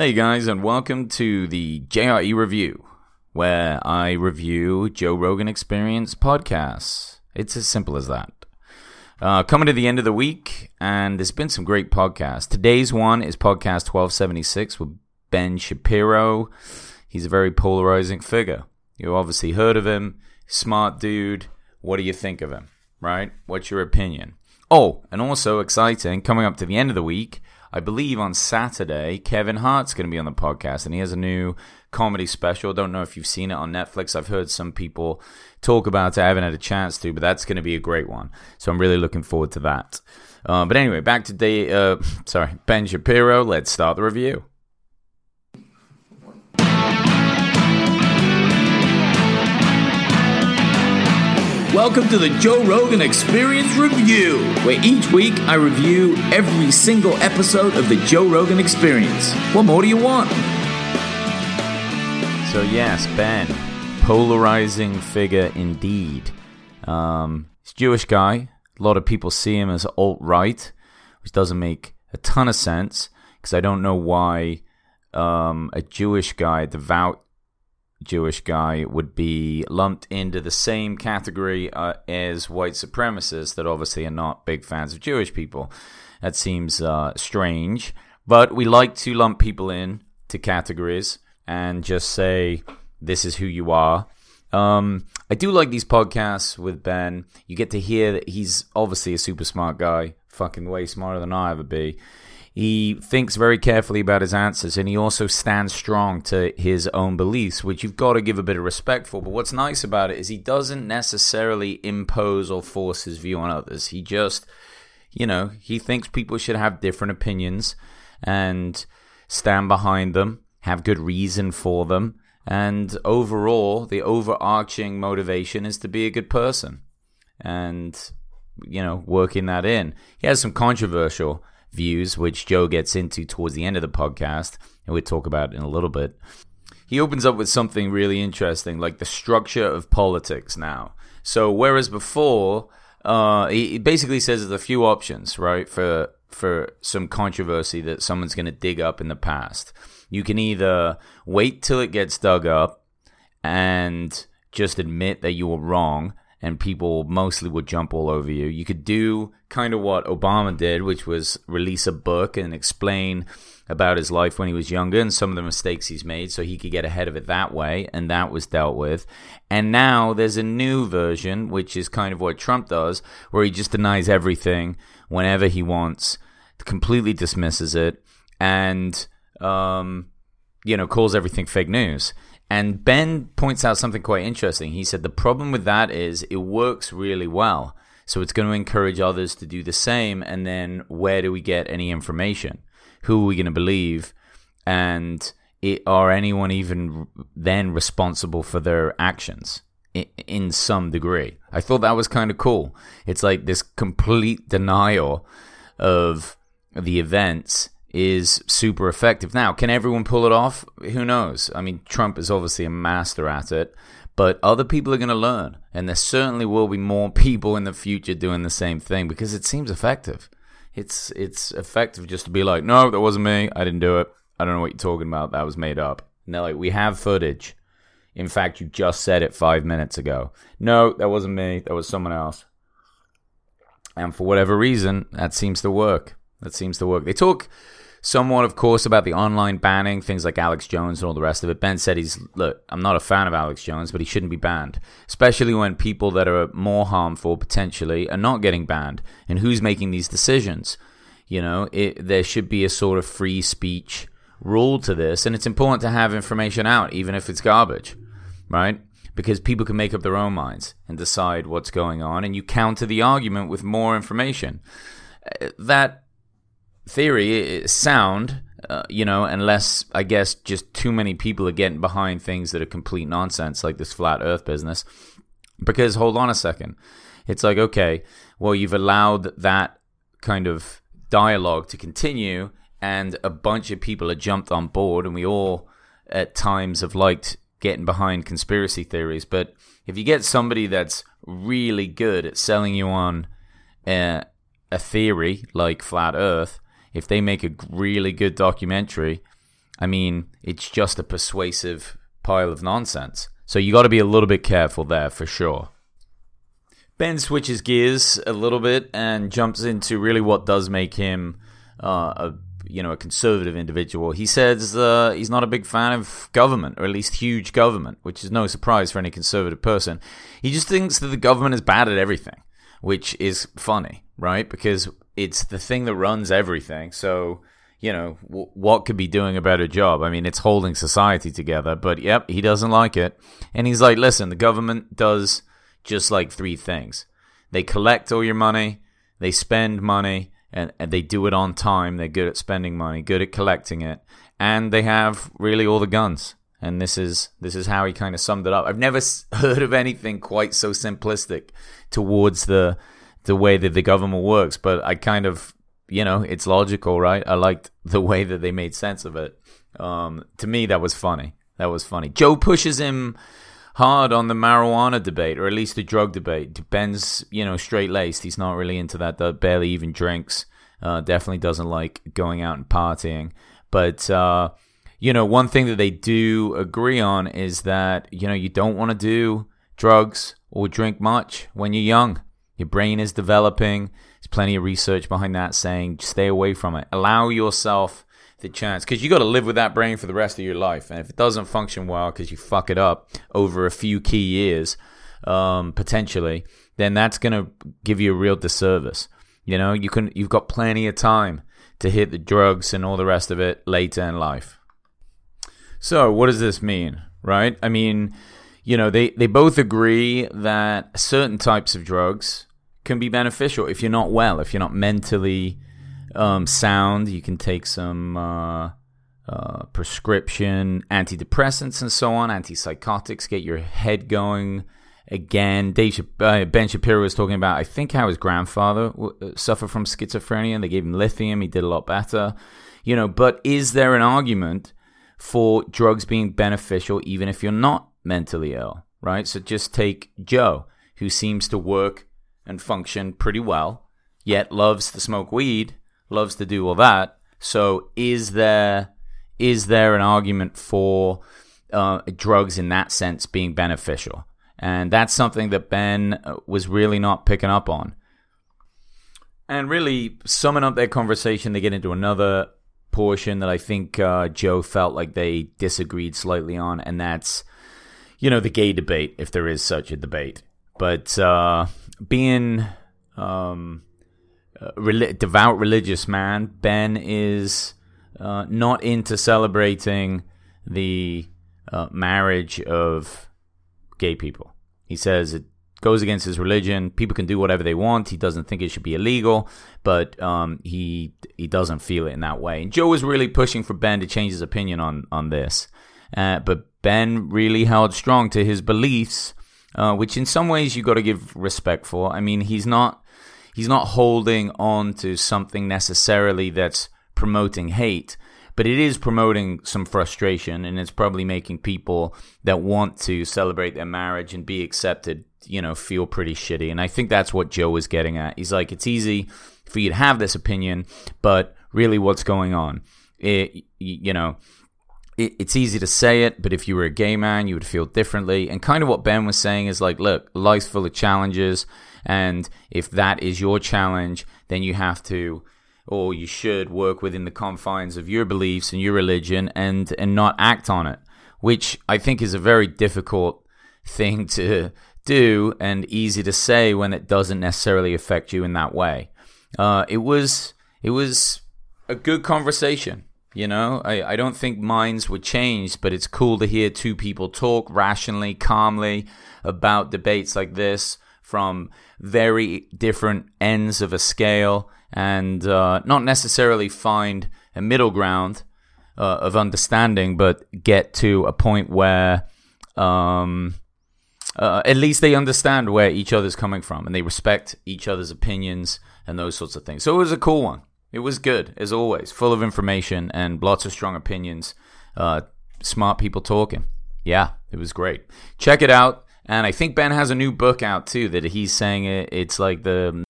Hey guys, and welcome to the JRE Review, where I review Joe Rogan Experience podcasts. It's as simple as that. Uh, coming to the end of the week, and there's been some great podcasts. Today's one is podcast 1276 with Ben Shapiro. He's a very polarizing figure. You obviously heard of him. Smart dude. What do you think of him? Right? What's your opinion? Oh, and also exciting, coming up to the end of the week, I believe on Saturday, Kevin Hart's going to be on the podcast, and he has a new comedy special. Don't know if you've seen it on Netflix. I've heard some people talk about it. I haven't had a chance to, but that's going to be a great one. So I'm really looking forward to that. Uh, but anyway, back to day. Uh, sorry, Ben Shapiro. Let's start the review. Welcome to the Joe Rogan Experience Review, where each week I review every single episode of the Joe Rogan Experience. What more do you want? So, yes, Ben, polarizing figure indeed. Um, he's Jewish guy. A lot of people see him as alt right, which doesn't make a ton of sense because I don't know why um, a Jewish guy, devout Jewish guy would be lumped into the same category uh, as white supremacists that obviously are not big fans of Jewish people. That seems uh, strange, but we like to lump people in to categories and just say this is who you are. Um, I do like these podcasts with Ben. You get to hear that he's obviously a super smart guy, fucking way smarter than I ever be. He thinks very carefully about his answers and he also stands strong to his own beliefs, which you've got to give a bit of respect for. But what's nice about it is he doesn't necessarily impose or force his view on others. He just, you know, he thinks people should have different opinions and stand behind them, have good reason for them. And overall, the overarching motivation is to be a good person and, you know, working that in. He has some controversial views, which Joe gets into towards the end of the podcast, and we'll talk about in a little bit. He opens up with something really interesting, like the structure of politics now. So, whereas before, uh, he basically says there's a few options, right, for for some controversy that someone's going to dig up in the past. You can either wait till it gets dug up and just admit that you were wrong and people mostly would jump all over you. You could do kind of what Obama did, which was release a book and explain about his life when he was younger and some of the mistakes he's made so he could get ahead of it that way, and that was dealt with. And now there's a new version, which is kind of what Trump does, where he just denies everything whenever he wants, completely dismisses it, and, um, you know, calls everything fake news. And Ben points out something quite interesting. He said the problem with that is it works really well. So it's going to encourage others to do the same. And then where do we get any information? Who are we going to believe? And it, are anyone even then responsible for their actions in, in some degree? I thought that was kind of cool. It's like this complete denial of the events is super effective. Now, can everyone pull it off? Who knows? I mean, Trump is obviously a master at it, but other people are going to learn, and there certainly will be more people in the future doing the same thing because it seems effective. It's it's effective just to be like, no, that wasn't me. I didn't do it. I don't know what you're talking about. That was made up. And they're like, we have footage. In fact, you just said it five minutes ago. No, that wasn't me. That was someone else. And for whatever reason, that seems to work. That seems to work. They talk somewhat, of course, about the online banning, things like Alex Jones and all the rest of it. Ben said he's, look, I'm not a fan of Alex Jones, but he shouldn't be banned, especially when people that are more harmful potentially are not getting banned. And who's making these decisions? You know, it, there should be a sort of free speech rule to this, and it's important to have information out, even if it's garbage, right? Because people can make up their own minds and decide what's going on, and you counter the argument with more information. Uh, that theory is sound, uh, you know, unless I guess just too many people are getting behind things that are complete nonsense, like this flat Earth business. Because hold on a second, it's like okay, well you've allowed that kind of dialogue to continue, and a bunch of people have jumped on board, and we all at times have liked getting behind conspiracy theories. But if you get somebody that's really good at selling you on a, a theory like flat Earth if they make a really good documentary I mean, it's just a persuasive pile of nonsense. So you got to be a little bit careful there for sure. Ben switches gears a little bit and jumps into really what does make him uh, a you know a conservative individual. He says uh, he's not a big fan of government, or at least huge government, which is no surprise for any conservative person. He just thinks that the government is bad at everything, which is funny, right? Because it's the thing that runs everything. So you know w- what could be doing a better job? I mean, it's holding society together. But yep, he doesn't like it, and he's like, listen, the government does just like three things. They collect all your money, they spend money, and, and they do it on time. They're good at spending money, good at collecting it, and they have really all the guns. And this is this is how he kind of summed it up. I've never heard of anything quite so simplistic towards the the way that the government works, but I kind of you know it's logical, right? I liked the way that they made sense of it. Um, to me, that was funny. That was funny. Joe pushes him hard on the marijuana debate, or at least the drug debate. Ben's, you know, straight laced. He's not really into that. barely even drinks. Uh, definitely doesn't like going out and partying. But, uh, you know, one thing that they do agree on is that, you know, you don't want to do drugs or drink much when you're young. Your brain is developing. There's plenty of research behind that saying stay away from it. Allow yourself the chance because you got to live with that brain for the rest of your life. And if it doesn't function well because you fuck it up over a few key years, um, potentially, then that's going to give you a real disservice. You know, you can you've got plenty of time to hit the drugs and all the rest of it later in life. So, what does this mean, right? I mean, you know, they, they both agree that certain types of drugs can be beneficial if you're not well, if you're not mentally um, sound. You can take some uh, uh, prescription antidepressants and so on, antipsychotics, get your head going again. Dave, uh, ben Shapiro was talking about, I think, how his grandfather w- uh, suffered from schizophrenia they gave him lithium. He did a lot better. You know, but is there an argument for drugs being beneficial even if you're not mentally ill, right? So just take Joe, who seems to work and function pretty well, yet loves to smoke weed loves to do all that. So is there is there an argument for uh, drugs in that sense being beneficial? And that's something that Ben uh, was really not picking up on. And really, summing up their conversation, they get into another portion that I think uh, Joe felt like they disagreed slightly on, and that's, you know, the gay debate, if there is such a debate. But uh, being um, uh, devout religious man, Ben is uh, not into celebrating the uh, marriage of gay people. He says it goes against his religion. People can do whatever they want. He doesn't think it should be illegal, but um, he he doesn't feel it in that way. And Joe was really pushing for Ben to change his opinion on on this, uh, but Ben really held strong to his beliefs, uh, which in some ways you got to give respect for. I mean, he's not he's not holding on to something necessarily that's promoting hate, but it is promoting some frustration and it's probably making people that want to celebrate their marriage and be accepted, you know, feel pretty shitty. And I think that's what Joe is getting at. He's like, it's easy for you to have this opinion, but really what's going on? It, you know, it's easy to say it, but if you were a gay man, you would feel differently. And kind of what Ben was saying is like, look, life's full of challenges. And if that is your challenge, then you have to or you should work within the confines of your beliefs and your religion and and not act on it, which I think is a very difficult thing to do and easy to say when it doesn't necessarily affect you in that way. Uh, it was it was a good conversation. You know, I, I don't think minds were changed, but it's cool to hear two people talk rationally, calmly about debates like this from very different ends of a scale and uh, not necessarily find a middle ground uh, of understanding, but get to a point where um, uh, at least they understand where each other's coming from and they respect each other's opinions and those sorts of things. So it was a cool one. It was good, as always, full of information and lots of strong opinions. Uh, smart people talking. Yeah, it was great. Check it out. And I think Ben has a new book out too that he's saying it, it's like the